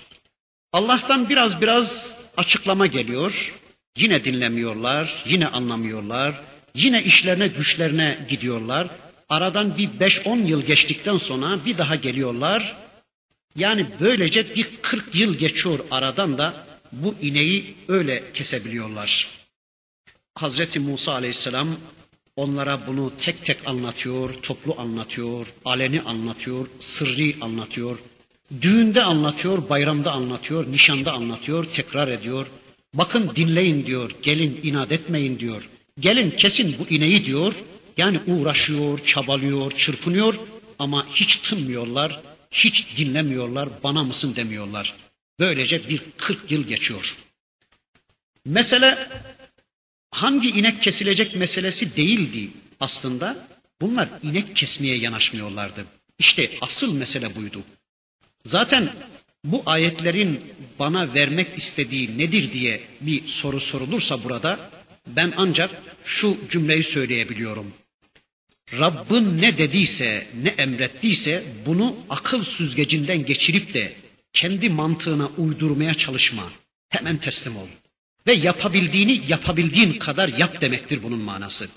Allah'tan biraz biraz açıklama geliyor. Yine dinlemiyorlar, yine anlamıyorlar. Yine işlerine güçlerine gidiyorlar. Aradan bir 5-10 yıl geçtikten sonra bir daha geliyorlar. Yani böylece bir 40 yıl geçiyor aradan da bu ineği öyle kesebiliyorlar. Hazreti Musa aleyhisselam onlara bunu tek tek anlatıyor, toplu anlatıyor, aleni anlatıyor, sırrı anlatıyor. Düğünde anlatıyor, bayramda anlatıyor, nişanda anlatıyor, tekrar ediyor. Bakın dinleyin diyor, gelin inat etmeyin diyor. Gelin kesin bu ineği diyor. Yani uğraşıyor, çabalıyor, çırpınıyor ama hiç tınmıyorlar, hiç dinlemiyorlar, bana mısın demiyorlar. Böylece bir 40 yıl geçiyor. Mesele hangi inek kesilecek meselesi değildi aslında. Bunlar inek kesmeye yanaşmıyorlardı. İşte asıl mesele buydu. Zaten bu ayetlerin bana vermek istediği nedir diye bir soru sorulursa burada ben ancak şu cümleyi söyleyebiliyorum. Rabbin ne dediyse, ne emrettiyse bunu akıl süzgecinden geçirip de kendi mantığına uydurmaya çalışma. Hemen teslim ol. Ve yapabildiğini yapabildiğin kadar yap demektir bunun manası.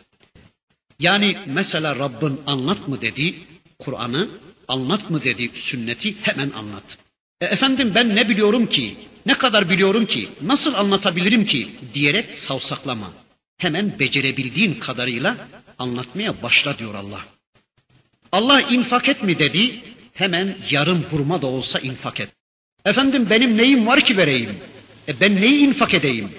Yani mesela Rabbin anlat mı dedi Kur'an'ı, anlat mı dedi sünneti hemen anlat. E efendim ben ne biliyorum ki, ne kadar biliyorum ki, nasıl anlatabilirim ki diyerek savsaklama. Hemen becerebildiğin kadarıyla anlatmaya başla diyor Allah. Allah infak et mi dedi, hemen yarım hurma da olsa infak et. Efendim benim neyim var ki vereyim? E ben neyi infak edeyim?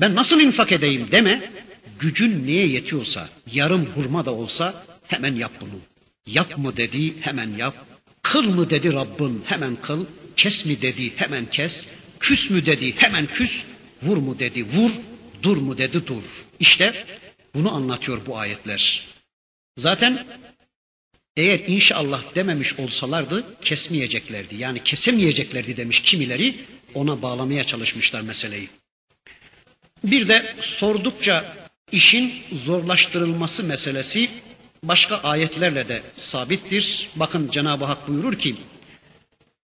Ben nasıl infak edeyim deme. Gücün neye yetiyorsa, yarım hurma da olsa hemen yap bunu. Yap mı dedi hemen yap. Kıl mı dedi Rabbin hemen kıl. Kes mi dedi hemen kes. Küs mü dedi hemen küs. Vur mu dedi vur. Dur mu dedi dur. İşte bunu anlatıyor bu ayetler. Zaten eğer inşallah dememiş olsalardı kesmeyeceklerdi. Yani kesemeyeceklerdi demiş kimileri ona bağlamaya çalışmışlar meseleyi. Bir de sordukça işin zorlaştırılması meselesi başka ayetlerle de sabittir. Bakın Cenab-ı Hak buyurur ki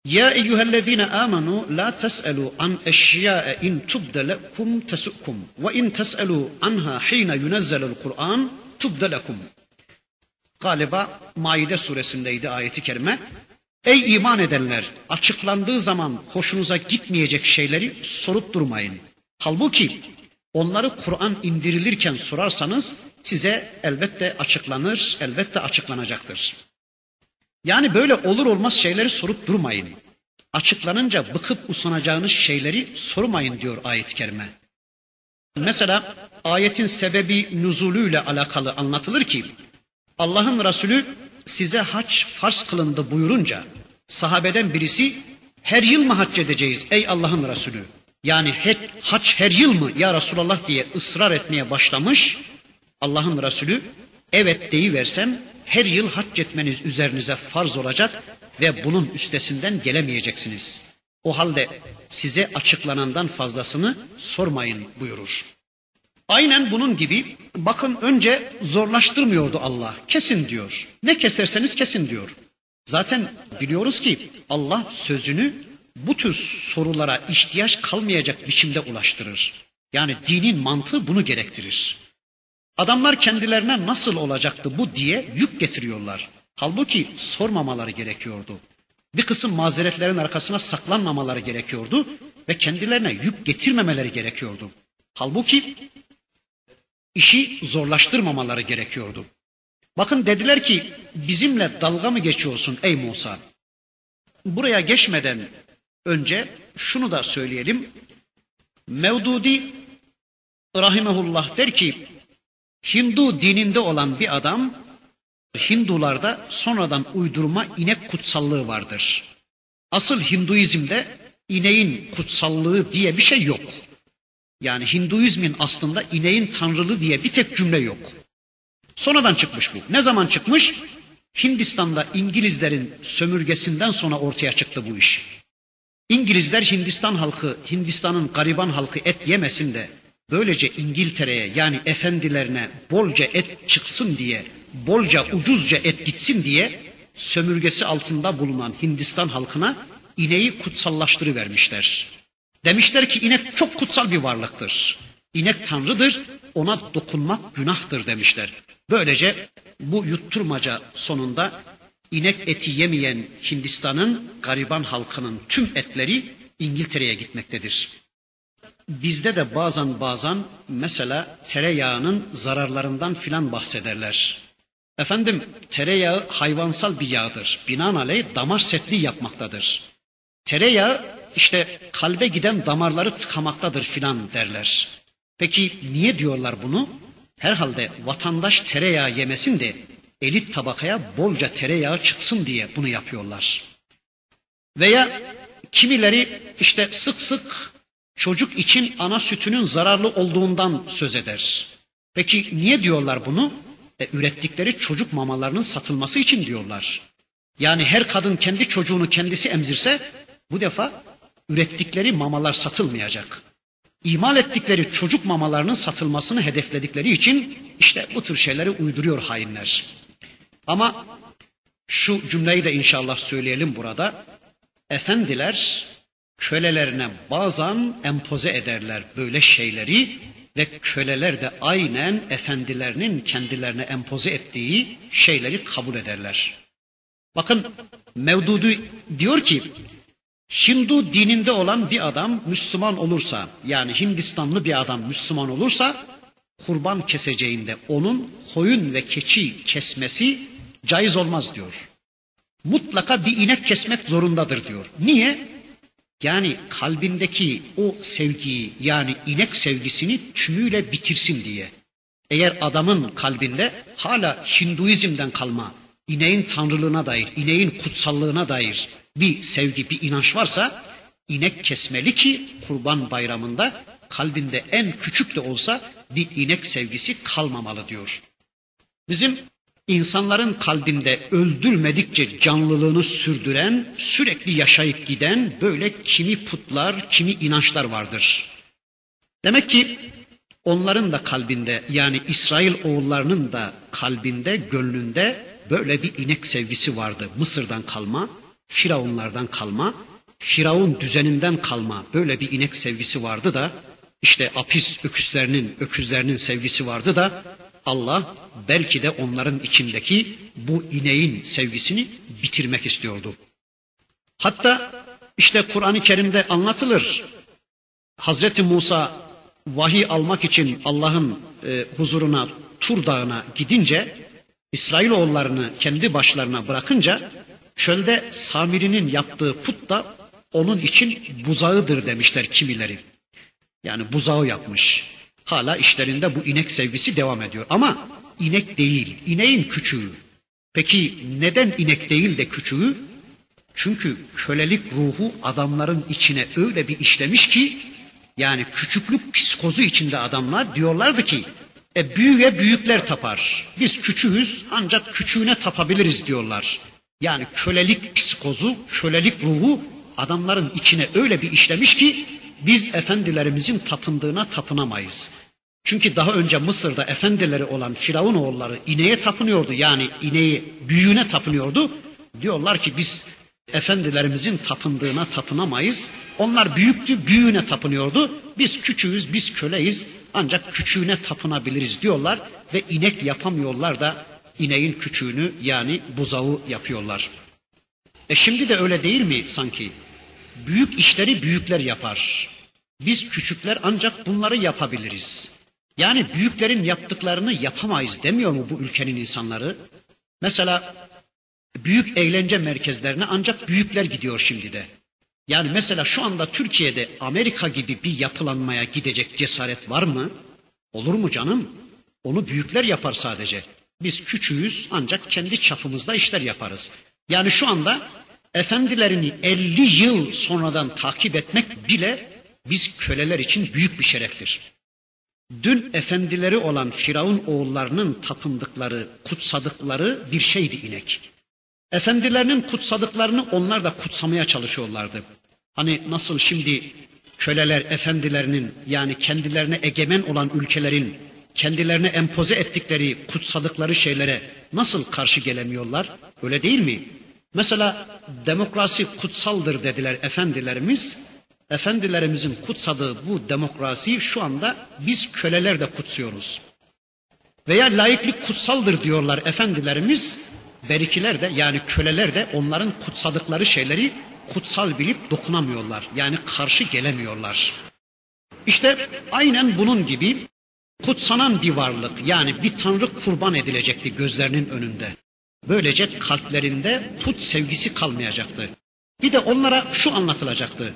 Ya eyyühellezine amenu la tes'elu an eşya'e in tubde lekum tesukum ve in tes'elu anha hine yunezzelul Kur'an tubde lekum. Galiba Maide suresindeydi ayeti kerime. Ey iman edenler açıklandığı zaman hoşunuza gitmeyecek şeyleri sorup durmayın. Halbuki onları Kur'an indirilirken sorarsanız size elbette açıklanır, elbette açıklanacaktır. Yani böyle olur olmaz şeyleri sorup durmayın. Açıklanınca bıkıp usanacağınız şeyleri sormayın diyor ayet-i kerime. Mesela ayetin sebebi nüzulüyle alakalı anlatılır ki Allah'ın Resulü size hac farz kılındı buyurunca sahabeden birisi her yıl mı hac edeceğiz ey Allah'ın Resulü? Yani hac her yıl mı ya Resulallah diye ısrar etmeye başlamış. Allah'ın Resulü evet deyiversem her yıl hac etmeniz üzerinize farz olacak ve bunun üstesinden gelemeyeceksiniz. O halde size açıklanandan fazlasını sormayın buyurur. Aynen bunun gibi bakın önce zorlaştırmıyordu Allah. Kesin diyor. Ne keserseniz kesin diyor. Zaten biliyoruz ki Allah sözünü bu tür sorulara ihtiyaç kalmayacak biçimde ulaştırır. Yani dinin mantığı bunu gerektirir. Adamlar kendilerine nasıl olacaktı bu diye yük getiriyorlar. Halbuki sormamaları gerekiyordu. Bir kısım mazeretlerin arkasına saklanmamaları gerekiyordu ve kendilerine yük getirmemeleri gerekiyordu. Halbuki işi zorlaştırmamaları gerekiyordu. Bakın dediler ki bizimle dalga mı geçiyorsun ey Musa? Buraya geçmeden önce şunu da söyleyelim. Mevdudi rahimehullah der ki Hindu dininde olan bir adam Hindularda sonradan uydurma inek kutsallığı vardır. Asıl Hinduizmde ineğin kutsallığı diye bir şey yok. Yani Hinduizmin aslında ineğin tanrılığı diye bir tek cümle yok. Sonradan çıkmış bu. Ne zaman çıkmış? Hindistan'da İngilizlerin sömürgesinden sonra ortaya çıktı bu iş. İngilizler Hindistan halkı, Hindistan'ın gariban halkı et yemesin de böylece İngiltere'ye yani efendilerine bolca et çıksın diye, bolca ucuzca et gitsin diye sömürgesi altında bulunan Hindistan halkına ineği kutsallaştırıvermişler. Demişler ki inek çok kutsal bir varlıktır. İnek tanrıdır, ona dokunmak günahtır demişler. Böylece bu yutturmaca sonunda inek eti yemeyen Hindistan'ın gariban halkının tüm etleri İngiltere'ye gitmektedir. Bizde de bazen bazen mesela tereyağının zararlarından filan bahsederler. Efendim tereyağı hayvansal bir yağdır. Binaenaleyh damar sertliği yapmaktadır. Tereyağı işte kalbe giden damarları tıkamaktadır filan derler. Peki niye diyorlar bunu? Herhalde vatandaş tereyağı yemesin de elit tabakaya bolca tereyağı çıksın diye bunu yapıyorlar. Veya kimileri işte sık sık çocuk için ana sütünün zararlı olduğundan söz eder. Peki niye diyorlar bunu? E, ürettikleri çocuk mamalarının satılması için diyorlar. Yani her kadın kendi çocuğunu kendisi emzirse bu defa ürettikleri mamalar satılmayacak. İmal ettikleri çocuk mamalarının satılmasını hedefledikleri için işte bu tür şeyleri uyduruyor hainler. Ama şu cümleyi de inşallah söyleyelim burada. Efendiler kölelerine bazen empoze ederler böyle şeyleri ve köleler de aynen efendilerinin kendilerine empoze ettiği şeyleri kabul ederler. Bakın Mevdudu diyor ki Hindu dininde olan bir adam Müslüman olursa yani Hindistanlı bir adam Müslüman olursa kurban keseceğinde onun koyun ve keçi kesmesi caiz olmaz diyor. Mutlaka bir inek kesmek zorundadır diyor. Niye? Yani kalbindeki o sevgiyi yani inek sevgisini tümüyle bitirsin diye. Eğer adamın kalbinde hala Hinduizm'den kalma, ineğin tanrılığına dair, ineğin kutsallığına dair bir sevgi, bir inanç varsa inek kesmeli ki kurban bayramında kalbinde en küçük de olsa bir inek sevgisi kalmamalı diyor. Bizim insanların kalbinde öldürmedikçe canlılığını sürdüren, sürekli yaşayıp giden böyle kimi putlar, kimi inançlar vardır. Demek ki onların da kalbinde yani İsrail oğullarının da kalbinde, gönlünde böyle bir inek sevgisi vardı. Mısır'dan kalma, Firavunlardan kalma, Firavun düzeninden kalma böyle bir inek sevgisi vardı da işte apis öküzlerinin öküzlerinin sevgisi vardı da Allah belki de onların içindeki bu ineğin sevgisini bitirmek istiyordu. Hatta işte Kur'an-ı Kerim'de anlatılır. Hazreti Musa vahiy almak için Allah'ın e, huzuruna Tur Dağı'na gidince İsrailoğullarını kendi başlarına bırakınca çölde Samiri'nin yaptığı put da onun için buzağıdır demişler kimileri. Yani buzağı yapmış. Hala işlerinde bu inek sevgisi devam ediyor. Ama inek değil, ineğin küçüğü. Peki neden inek değil de küçüğü? Çünkü kölelik ruhu adamların içine öyle bir işlemiş ki yani küçüklük psikozu içinde adamlar diyorlardı ki e büyüğe büyükler tapar. Biz küçüğüz ancak küçüğüne tapabiliriz diyorlar. Yani kölelik psikozu, kölelik ruhu adamların içine öyle bir işlemiş ki biz efendilerimizin tapındığına tapınamayız. Çünkü daha önce Mısır'da efendileri olan Firavun oğulları ineğe tapınıyordu. Yani ineği büyüğüne tapınıyordu. Diyorlar ki biz efendilerimizin tapındığına tapınamayız. Onlar büyüktü, büyüğüne tapınıyordu. Biz küçüğüz, biz köleyiz. Ancak küçüğüne tapınabiliriz diyorlar ve inek yapamıyorlar da ineğin küçüğünü yani buzağı yapıyorlar. E şimdi de öyle değil mi sanki? Büyük işleri büyükler yapar. Biz küçükler ancak bunları yapabiliriz. Yani büyüklerin yaptıklarını yapamayız demiyor mu bu ülkenin insanları? Mesela büyük eğlence merkezlerine ancak büyükler gidiyor şimdi de. Yani mesela şu anda Türkiye'de Amerika gibi bir yapılanmaya gidecek cesaret var mı? Olur mu canım? Onu büyükler yapar sadece. Biz küçüğüz ancak kendi çapımızda işler yaparız. Yani şu anda efendilerini 50 yıl sonradan takip etmek bile biz köleler için büyük bir şereftir. Dün efendileri olan Firavun oğullarının tapındıkları, kutsadıkları bir şeydi inek. Efendilerinin kutsadıklarını onlar da kutsamaya çalışıyorlardı. Hani nasıl şimdi köleler efendilerinin yani kendilerine egemen olan ülkelerin kendilerine empoze ettikleri, kutsadıkları şeylere nasıl karşı gelemiyorlar? Öyle değil mi? Mesela demokrasi kutsaldır dediler efendilerimiz. Efendilerimizin kutsadığı bu demokrasiyi şu anda biz köleler de kutsuyoruz. Veya laiklik kutsaldır diyorlar efendilerimiz. Berikiler de yani köleler de onların kutsadıkları şeyleri kutsal bilip dokunamıyorlar. Yani karşı gelemiyorlar. İşte aynen bunun gibi kutsanan bir varlık yani bir tanrı kurban edilecekti gözlerinin önünde. Böylece kalplerinde put sevgisi kalmayacaktı. Bir de onlara şu anlatılacaktı.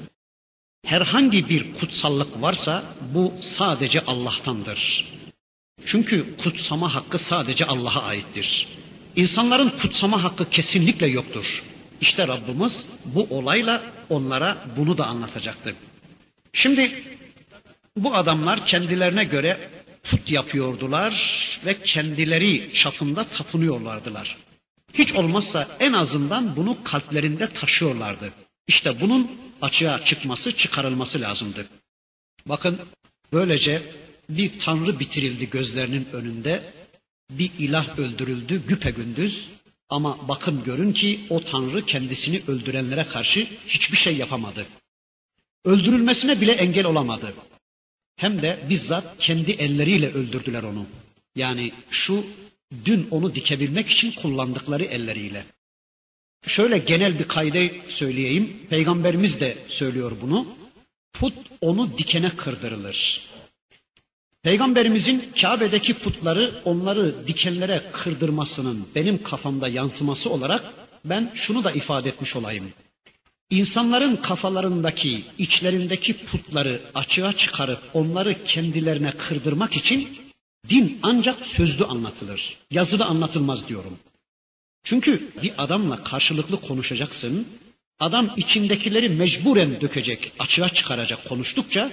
Herhangi bir kutsallık varsa bu sadece Allah'tandır. Çünkü kutsama hakkı sadece Allah'a aittir. İnsanların kutsama hakkı kesinlikle yoktur. İşte Rabbimiz bu olayla onlara bunu da anlatacaktı. Şimdi bu adamlar kendilerine göre put yapıyordular ve kendileri çapında tapınıyorlardılar. Hiç olmazsa en azından bunu kalplerinde taşıyorlardı. İşte bunun açığa çıkması, çıkarılması lazımdı. Bakın böylece bir tanrı bitirildi gözlerinin önünde. Bir ilah öldürüldü güpegündüz. Ama bakın görün ki o tanrı kendisini öldürenlere karşı hiçbir şey yapamadı. Öldürülmesine bile engel olamadı. Hem de bizzat kendi elleriyle öldürdüler onu. Yani şu dün onu dikebilmek için kullandıkları elleriyle. Şöyle genel bir kaydı söyleyeyim. Peygamberimiz de söylüyor bunu. Put onu dikene kırdırılır. Peygamberimizin Kabe'deki putları onları dikenlere kırdırmasının benim kafamda yansıması olarak ben şunu da ifade etmiş olayım. İnsanların kafalarındaki, içlerindeki putları açığa çıkarıp onları kendilerine kırdırmak için din ancak sözlü anlatılır. Yazıda anlatılmaz diyorum. Çünkü bir adamla karşılıklı konuşacaksın. Adam içindekileri mecburen dökecek, açığa çıkaracak konuştukça,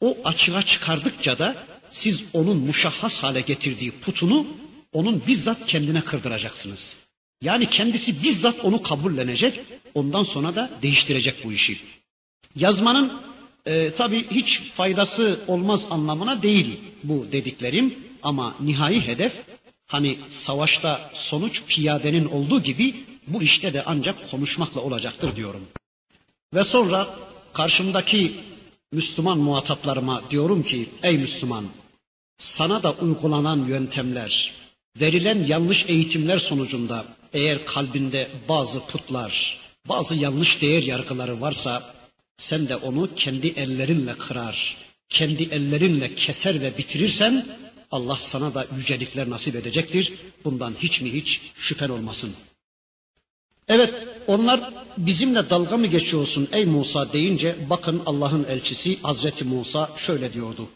o açığa çıkardıkça da siz onun muşahhas hale getirdiği putunu onun bizzat kendine kırdıracaksınız. Yani kendisi bizzat onu kabullenecek, ondan sonra da değiştirecek bu işi. Yazmanın e, tabii hiç faydası olmaz anlamına değil bu dediklerim ama nihai hedef hani savaşta sonuç piyadenin olduğu gibi bu işte de ancak konuşmakla olacaktır diyorum. Ve sonra karşımdaki Müslüman muhataplarıma diyorum ki ey Müslüman sana da uygulanan yöntemler, verilen yanlış eğitimler sonucunda eğer kalbinde bazı putlar, bazı yanlış değer yargıları varsa sen de onu kendi ellerinle kırar, kendi ellerinle keser ve bitirirsen Allah sana da yücelikler nasip edecektir. Bundan hiç mi hiç şüphen olmasın. Evet onlar bizimle dalga mı geçiyorsun ey Musa deyince bakın Allah'ın elçisi Hazreti Musa şöyle diyordu.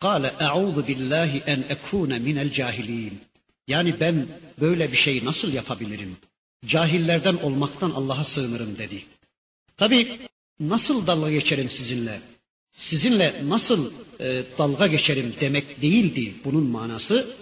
Kale e'udhu billahi en ekune minel cahilin. Yani ben böyle bir şey nasıl yapabilirim? Cahillerden olmaktan Allah'a sığınırım dedi. Tabi nasıl dalga geçerim sizinle? Sizinle nasıl e, dalga geçerim demek değildi bunun manası.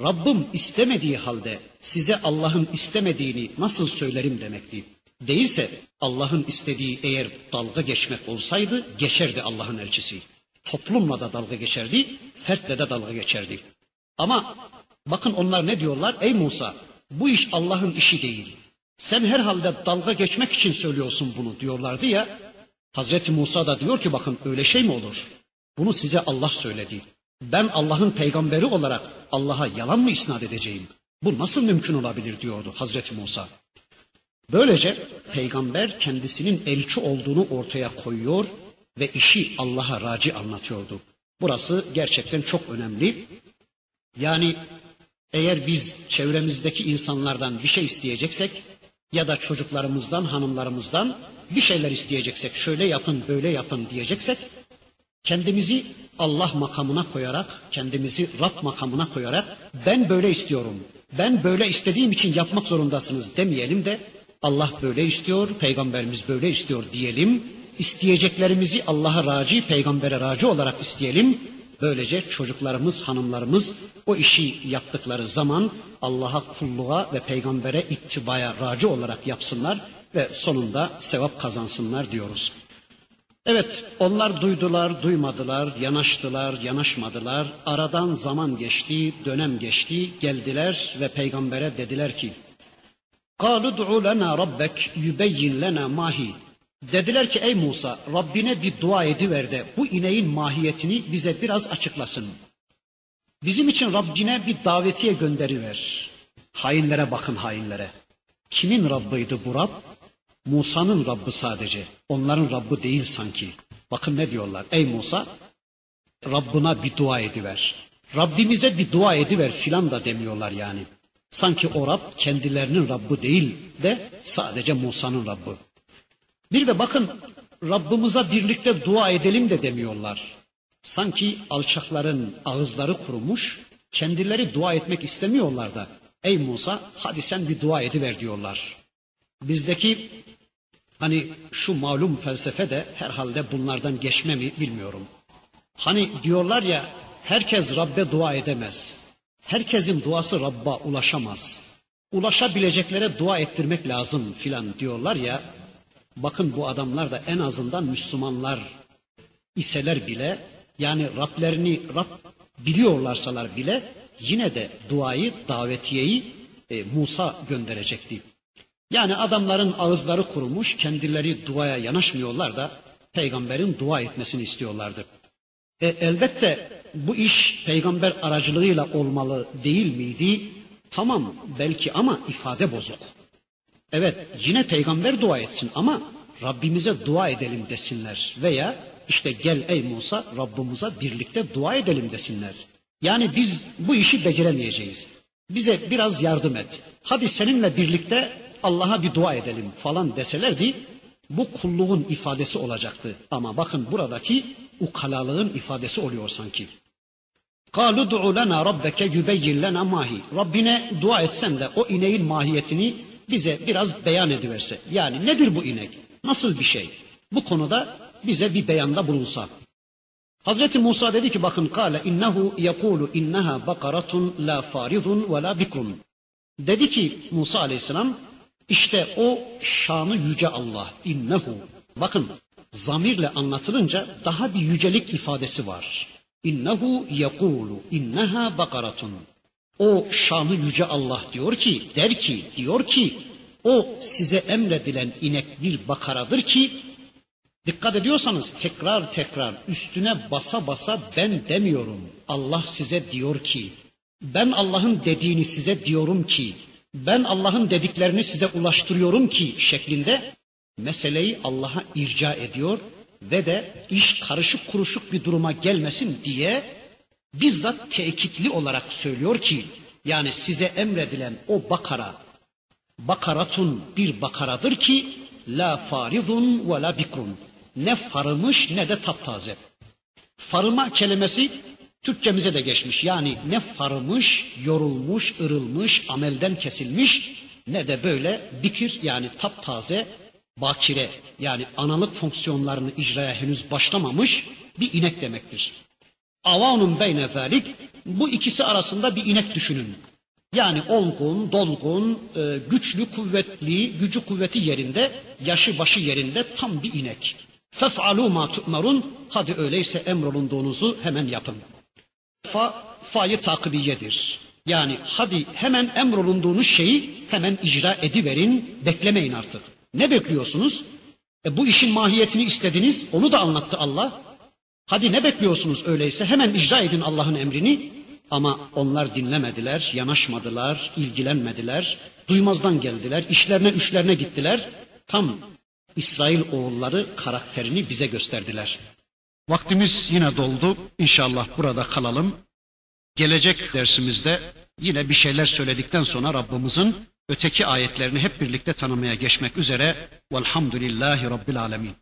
Rabbim istemediği halde size Allah'ın istemediğini nasıl söylerim demekti. Değilse Allah'ın istediği eğer dalga geçmek olsaydı geçerdi Allah'ın elçisi. Toplumla da dalga geçerdi, fertle de dalga geçerdi. Ama bakın onlar ne diyorlar? Ey Musa bu iş Allah'ın işi değil. Sen herhalde dalga geçmek için söylüyorsun bunu diyorlardı ya. Hazreti Musa da diyor ki bakın öyle şey mi olur? Bunu size Allah söyledi. Ben Allah'ın peygamberi olarak Allah'a yalan mı isnat edeceğim? Bu nasıl mümkün olabilir diyordu Hazreti Musa. Böylece peygamber kendisinin elçi olduğunu ortaya koyuyor ve işi Allah'a raci anlatıyordu. Burası gerçekten çok önemli. Yani eğer biz çevremizdeki insanlardan bir şey isteyeceksek ya da çocuklarımızdan, hanımlarımızdan bir şeyler isteyeceksek, şöyle yapın, böyle yapın diyeceksek kendimizi Allah makamına koyarak, kendimizi Rab makamına koyarak ben böyle istiyorum, ben böyle istediğim için yapmak zorundasınız demeyelim de Allah böyle istiyor, peygamberimiz böyle istiyor diyelim. İsteyeceklerimizi Allah'a raci, peygambere raci olarak isteyelim. Böylece çocuklarımız, hanımlarımız o işi yaptıkları zaman Allah'a kulluğa ve peygambere ittibaya raci olarak yapsınlar ve sonunda sevap kazansınlar diyoruz. Evet, onlar duydular, duymadılar, yanaştılar, yanaşmadılar. Aradan zaman geçti, dönem geçti, geldiler ve peygambere dediler ki: "Kalu du'u lena rabbek yubeyyin lena mahi." Dediler ki ey Musa Rabbine bir dua ediver de bu ineğin mahiyetini bize biraz açıklasın. Bizim için Rabbine bir davetiye gönderiver. Hainlere bakın hainlere. Kimin Rabbıydı bu Rab? Musa'nın Rabbi sadece. Onların Rabbi değil sanki. Bakın ne diyorlar. Ey Musa Rabbına bir dua ediver. Rabbimize bir dua ediver filan da demiyorlar yani. Sanki o Rab kendilerinin Rabbi değil de sadece Musa'nın Rabbi. Bir de bakın Rabbimize birlikte dua edelim de demiyorlar. Sanki alçakların ağızları kurumuş, kendileri dua etmek istemiyorlar da. Ey Musa hadi sen bir dua ediver diyorlar. Bizdeki hani şu malum felsefe de herhalde bunlardan geçme mi bilmiyorum. Hani diyorlar ya herkes Rabbe dua edemez. Herkesin duası Rabb'a ulaşamaz. Ulaşabileceklere dua ettirmek lazım filan diyorlar ya. Bakın bu adamlar da en azından Müslümanlar iseler bile yani Rablerini Rab biliyorlarsalar bile yine de duayı, davetiyeyi e, Musa gönderecekti. Yani adamların ağızları kurumuş, kendileri duaya yanaşmıyorlar da peygamberin dua etmesini istiyorlardı. E, elbette bu iş peygamber aracılığıyla olmalı değil miydi? Tamam belki ama ifade bozuk. Evet yine peygamber dua etsin ama Rabbimize dua edelim desinler veya işte gel ey Musa Rabbimize birlikte dua edelim desinler. Yani biz bu işi beceremeyeceğiz. Bize biraz yardım et. Hadi seninle birlikte Allah'a bir dua edelim falan deselerdi bu kulluğun ifadesi olacaktı. Ama bakın buradaki ukalalığın ifadesi oluyor sanki. قَالُ دُعُ لَنَا رَبَّكَ يُبَيِّنْ لَنَا mahi. Rabbine dua etsen de o ineğin mahiyetini bize biraz beyan ediverse. Yani nedir bu inek? Nasıl bir şey? Bu konuda bize bir beyanda bulunsa. Hazreti Musa dedi ki bakın kâle innehu yekulu inneha bakaratun la faridun ve la bikrun. Dedi ki Musa aleyhisselam işte o şanı yüce Allah innehu. Bakın zamirle anlatılınca daha bir yücelik ifadesi var. İnnehu yekulu inneha bakaratun. O şanı yüce Allah diyor ki der ki diyor ki o size emredilen inek bir bakaradır ki dikkat ediyorsanız tekrar tekrar üstüne basa basa ben demiyorum. Allah size diyor ki ben Allah'ın dediğini size diyorum ki ben Allah'ın dediklerini size ulaştırıyorum ki şeklinde meseleyi Allah'a irca ediyor ve de iş karışık kuruşuk bir duruma gelmesin diye bizzat tekitli olarak söylüyor ki yani size emredilen o bakara bakaratun bir bakaradır ki la faridun ve la bikrun ne farımış ne de taptaze. Farıma kelimesi Türkçemize de geçmiş. Yani ne farımış, yorulmuş, ırılmış, amelden kesilmiş ne de böyle bikir yani taptaze, bakire yani analık fonksiyonlarını icraya henüz başlamamış bir inek demektir. Avanun beyne zalik bu ikisi arasında bir inek düşünün. Yani olgun, dolgun, e, güçlü, kuvvetli, gücü kuvveti yerinde, yaşı başı yerinde tam bir inek. Fef'alû mâ tu'merun. Hadi öyleyse emrolunduğunuzu hemen yapın. Fa, fa'yı takibiyedir. Yani hadi hemen emrolunduğunuz şeyi hemen icra ediverin, beklemeyin artık. Ne bekliyorsunuz? E bu işin mahiyetini istediniz, onu da anlattı Allah. Hadi ne bekliyorsunuz öyleyse? Hemen icra edin Allah'ın emrini. Ama onlar dinlemediler, yanaşmadılar, ilgilenmediler, duymazdan geldiler, işlerine üçlerine gittiler. Tam İsrail oğulları karakterini bize gösterdiler. Vaktimiz yine doldu. İnşallah burada kalalım. Gelecek dersimizde yine bir şeyler söyledikten sonra Rabbimizin öteki ayetlerini hep birlikte tanımaya geçmek üzere. Velhamdülillahi Rabbil Alemin.